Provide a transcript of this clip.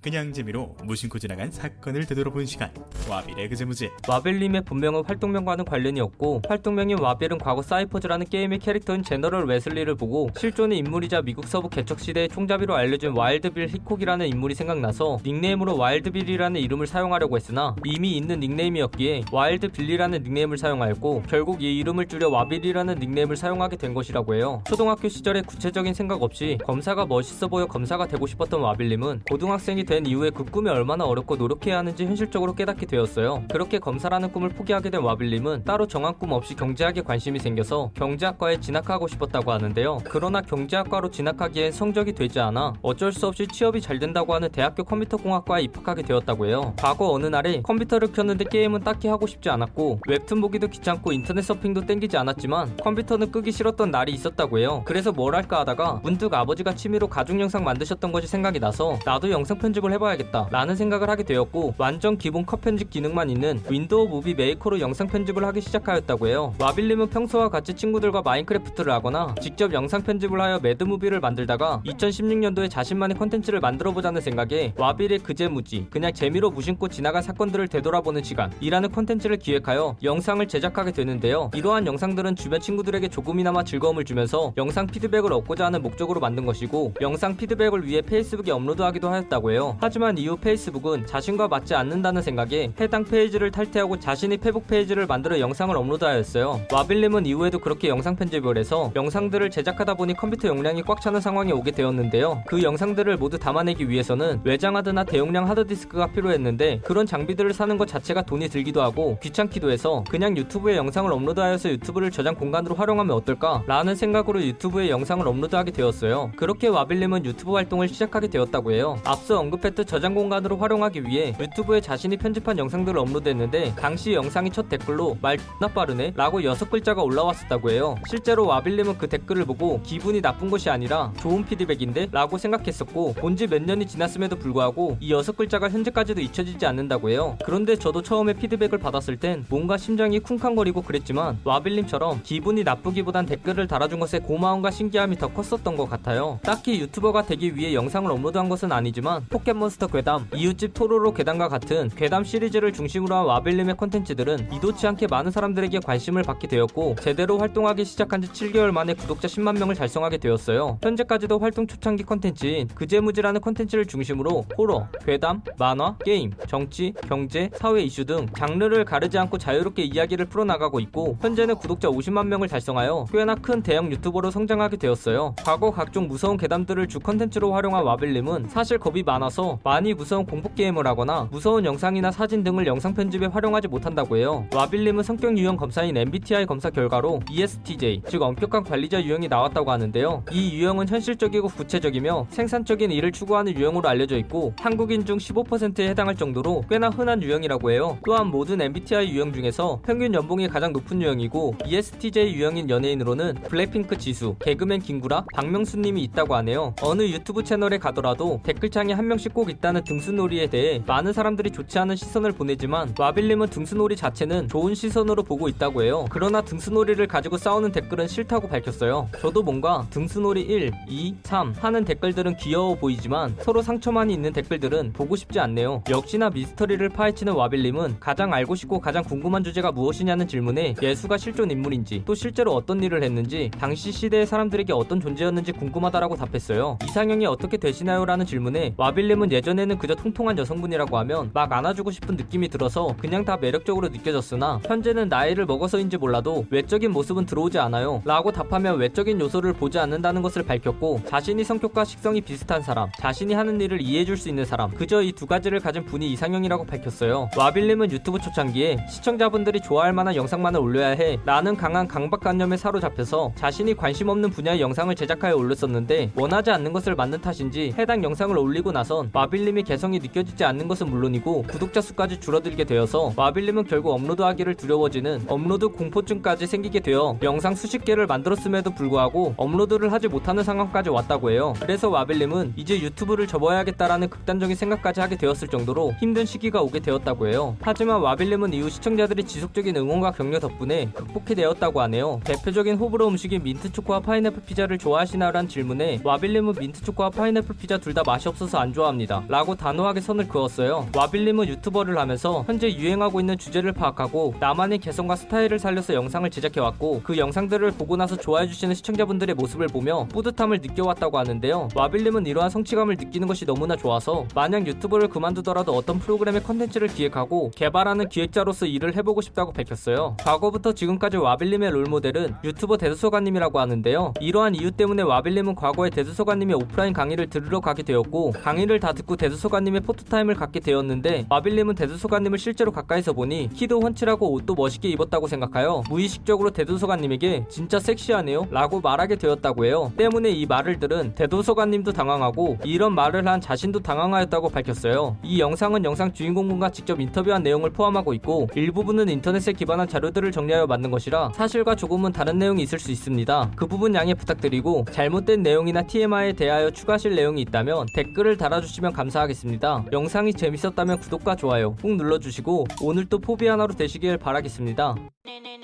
그냥 재미로 무심코 지나간 사건을 되돌아본 시간 와빌의 그재무지 와빌님의 본명은 활동명과는 관련이 없고 활동명인 와빌은 과거 사이퍼즈라는 게임의 캐릭터인 제너럴 웨슬리를 보고 실존의 인물이자 미국 서부 개척시대의 총잡이로 알려진 와일드빌 히콕이라는 인물이 생각나서 닉네임으로 와일드빌이라는 이름을 사용하려고 했으나 이미 있는 닉네임이었기에 와일드빌리라는 닉네임을 사용하였고 결국 이 이름을 줄여 와빌이라는 닉네임을 사용하게 된 것이라고 해요. 초등학교 시절에 구체적인 생각 없이 검사가 멋있어 보여 검사가 되고 싶었던 와빌님은 고등학생이 된 이후에 그 꿈이 얼마나 어렵고 노력해야 하는지 현실적으로 깨닫게 되었어요. 그렇게 검사라는 꿈을 포기하게 된 와빌님은 따로 정한 꿈 없이 경제학에 관심이 생겨서 경제학과에 진학하고 싶었다고 하는데요. 그러나 경제학과로 진학하기엔 성적이 되지 않아 어쩔 수 없이 취업이 잘 된다고 하는 대학교 컴퓨터공학과에 입학하게 되었다고 해요. 과거 어느 날에 컴퓨터를 켰는데 게임은 딱히 하고 싶지 않았고 웹툰 보기도 귀찮고 인터넷 서핑도 땡기지 않았지만 컴퓨터는 끄기 싫었던 날이 있었다고 해요. 그래서 뭘 할까 하다가 문득 아버지가 취미로 가족 영상 만드셨던 것이 생각이 나서 나도 영상 편집 편집을 해봐야겠다 라는 생각을 하게 되었고 완전 기본 컷 편집 기능만 있는 윈도우 무비 메이커로 영상 편집을 하기 시작하였다고 해요. 와빌님은 평소와 같이 친구들과 마인크래프트를 하거나 직접 영상 편집을 하여 매드무비를 만들다가 2016년도에 자신만의 컨텐츠를 만들어보자는 생각에 와빌의 그재무지 그냥 재미로 무심코 지나간 사건들을 되돌아보는 시간이라는 컨텐츠를 기획하여 영상을 제작하게 되는데요. 이러한 영상들은 주변 친구들에게 조금이나마 즐거움을 주면서 영상 피드백을 얻고자 하는 목적으로 만든 것이고 영상 피드백을 위해 페이스북에 업로드하기도 하였다고 해요. 하지만 이후 페이스북은 자신과 맞지 않는다는 생각에 해당 페이지를 탈퇴하고 자신이 페북 페이지를 만들어 영상을 업로드하였어요. 와빌님은 이후에도 그렇게 영상 편집을 해서 영상들을 제작하다 보니 컴퓨터 용량이 꽉 차는 상황이 오게 되었는데요. 그 영상들을 모두 담아내기 위해서는 외장하드나 대용량 하드디스크가 필요했는데 그런 장비들을 사는 것 자체가 돈이 들기도 하고 귀찮기도 해서 그냥 유튜브에 영상을 업로드하여서 유튜브를 저장 공간으로 활용하면 어떨까? 라는 생각으로 유튜브에 영상을 업로드하게 되었어요. 그렇게 와빌님은 유튜브 활동을 시작하게 되었다고 해요. 앞서 언급 언급했듯 저장 공간으로 활용하기 위해 유튜브에 자신이 편집한 영상들을 업로드했는데 당시 영상의 첫 댓글로 말 X나 빠르네 라고 6글자가 올라왔었다고 해요. 실제로 와빌님은 그 댓글을 보고 기분이 나쁜 것이 아니라 좋은 피드백인데 라고 생각했었고 본지 몇 년이 지났음에도 불구하고 이 6글자가 현재까지도 잊혀지지 않는다고 해요. 그런데 저도 처음에 피드백을 받았을 땐 뭔가 심장이 쿵쾅거리고 그랬지만 와빌님처럼 기분이 나쁘기보단 댓글을 달아준 것에 고마움과 신기함이 더 컸었던 것 같아요. 딱히 유튜버가 되기 위해 영상을 업로드한 것은 아니지만 포켓몬스터 괴담, 이웃집 토토로 괴담과 같은 괴담 시리즈를 중심으로 한 와빌님의 콘텐츠들은 의도치 않게 많은 사람들에게 관심을 받게 되었고 제대로 활동하기 시작한 지 7개월 만에 구독자 10만 명을 달성하게 되었어요. 현재까지도 활동 초창기 콘텐츠인 그게 뭐지라는 콘텐츠를 중심으로 호러, 괴담, 만화, 게임, 정치, 경제, 사회 이슈 등 장르를 가리지 않고 자유롭게 이야기를 풀어나가고 있고 현재는 구독자 50만 명을 달성하여 꽤나 큰 대형 유튜버로 성장하게 되었어요. 과거 각종 무서운 괴담들을 주 콘텐츠로 활용한 와빌님은 사실 겁이 많아 많아서 많이 무서운 공포 게임을 하거나 무서운 영상이나 사진 등을 영상 편집에 활용하지 못한다고 해요. 와빌님은 성격 유형 검사인 MBTI 검사 결과로 ESTJ, 즉 엄격한 관리자 유형이 나왔다고 하는데요. 이 유형은 현실적이고 구체적이며 생산적인 일을 추구하는 유형으로 알려져 있고 한국인 중 15%에 해당할 정도로 꽤나 흔한 유형이라고 해요. 또한 모든 MBTI 유형 중에서 평균 연봉이 가장 높은 유형이고 ESTJ 유형인 연예인으로는 블랙핑크 지수, 개그맨 김구라, 박명수님이 있다고 하네요. 어느 유튜브 채널에 가더라도 댓글창에 한 명씩 꼭 있다는 등수놀이에 대해 많은 사람들이 좋지 않은 시선을 보내지만 와빌님은 등수놀이 자체는 좋은 시선으로 보고 있다고 해요. 그러나 등수놀이를 가지고 싸우는 댓글은 싫다고 밝혔어요. 저도 뭔가 등수놀이 1, 2, 3 하는 댓글들은 귀여워 보이지만 서로 상처만 있는 댓글들은 보고 싶지 않네요. 역시나 미스터리를 파헤치는 와빌님은 가장 알고 싶고 가장 궁금한 주제가 무엇이냐는 질문에 예수가 실존 인물인지 또 실제로 어떤 일을 했는지 당시 시대의 사람들에게 어떤 존재였는지 궁금하다라고 답했어요. 이상형이 어떻게 되시나요? 라는 질문에 와빌 바빌님은 예전에는 그저 통통한 여성분이라고 하면 막 안아주고 싶은 느낌이 들어서 그냥 다 매력적으로 느껴졌으나 현재는 나이를 먹어서인지 몰라도 외적인 모습은 들어오지 않아요. 라고 답하며 외적인 요소를 보지 않는다는 것을 밝혔고 자신이 성격과 식성이 비슷한 사람 자신이 하는 일을 이해해줄 수 있는 사람 그저 이 두 가지를 가진 분이 이상형이라고 밝혔어요. 와빌님은 유튜브 초창기에 시청자분들이 좋아할 만한 영상만을 올려야 해 라는 강한 강박관념에 사로잡혀서 자신이 관심 없는 분야의 영상을 제작하여 올렸었는데 원하지 않는 것을 만든 탓인지 해당 영상을 올리고 나서 나선 와빌님의 개성이 느껴지지 않는 것은 물론이고 구독자 수까지 줄어들게 되어서 와빌님은 결국 업로드하기를 두려워지는 업로드 공포증까지 생기게 되어 영상 수십 개를 만들었음에도 불구하고 업로드를 하지 못하는 상황까지 왔다고 해요. 그래서 와빌님은 이제 유튜브를 접어야겠다라는 극단적인 생각까지 하게 되었을 정도로 힘든 시기가 오게 되었다고 해요. 하지만 와빌님은 이후 시청자들의 지속적인 응원과 격려 덕분에 극복해 되었다고 하네요. 대표적인 호불호 음식인 민트초코와 파인애플 피자를 좋아하시나라는 질문에 와빌님은 민트초코와 파인애플 피자 둘 다 맛이 없어서 안 좋아 좋아합니다. 라고 단호하게 선을 그었어요. 와빌님은 유튜버를 하면서 현재 유행하고 있는 주제를 파악하고 나만의 개성과 스타일을 살려서 영상을 제작해왔고 그 영상들을 보고 나서 좋아해주시는 시청자분들의 모습을 보며 뿌듯함을 느껴왔다고 하는데요. 와빌님은 이러한 성취감을 느끼는 것이 너무나 좋아서 만약 유튜브를 그만두더라도 어떤 프로그램의 컨텐츠를 기획하고 개발하는 기획자로서 일을 해보고 싶다고 밝혔어요. 과거부터 지금까지 와빌님의 롤모델은 유튜버 대수소가님이라고 하는데요. 이러한 이유 때문에 와빌님은 과거에 대수소가님의 오프라인 강의를 들으러 가게 되었고 강의를 다 듣고 대수소가님의 포토타임을 갖게 되었는데 와빌님은 대수소가님을 실제로 가까이서 보니 키도 훤칠하고 옷도 멋있게 입었다고 생각하여 무의식적으로 대도서관님에게 진짜 섹시하네요 라고 말하게 되었다고 해요. 때문에 이 말을 들은 대도서관님도 당황하고 이런 말을 한 자신도 당황하였다고 밝혔어요. 이 영상은 영상 주인공분과 직접 인터뷰한 내용을 포함하고 있고 일부분은 인터넷에 기반한 자료들을 정리하여 만든 것이라 사실과 조금은 다른 내용이 있을 수 있습니다. 그 부분 양해 부탁드리고 잘못된 내용이나 TMI에 대하여 추가하실 내용이 있다면 댓글을 달아주 시면 감사하겠습니다. 영상이 재밌었다면 구독과 좋아요 꾹 눌러주시고 오늘도 포비 하나로 되시길 바라겠습니다. 네네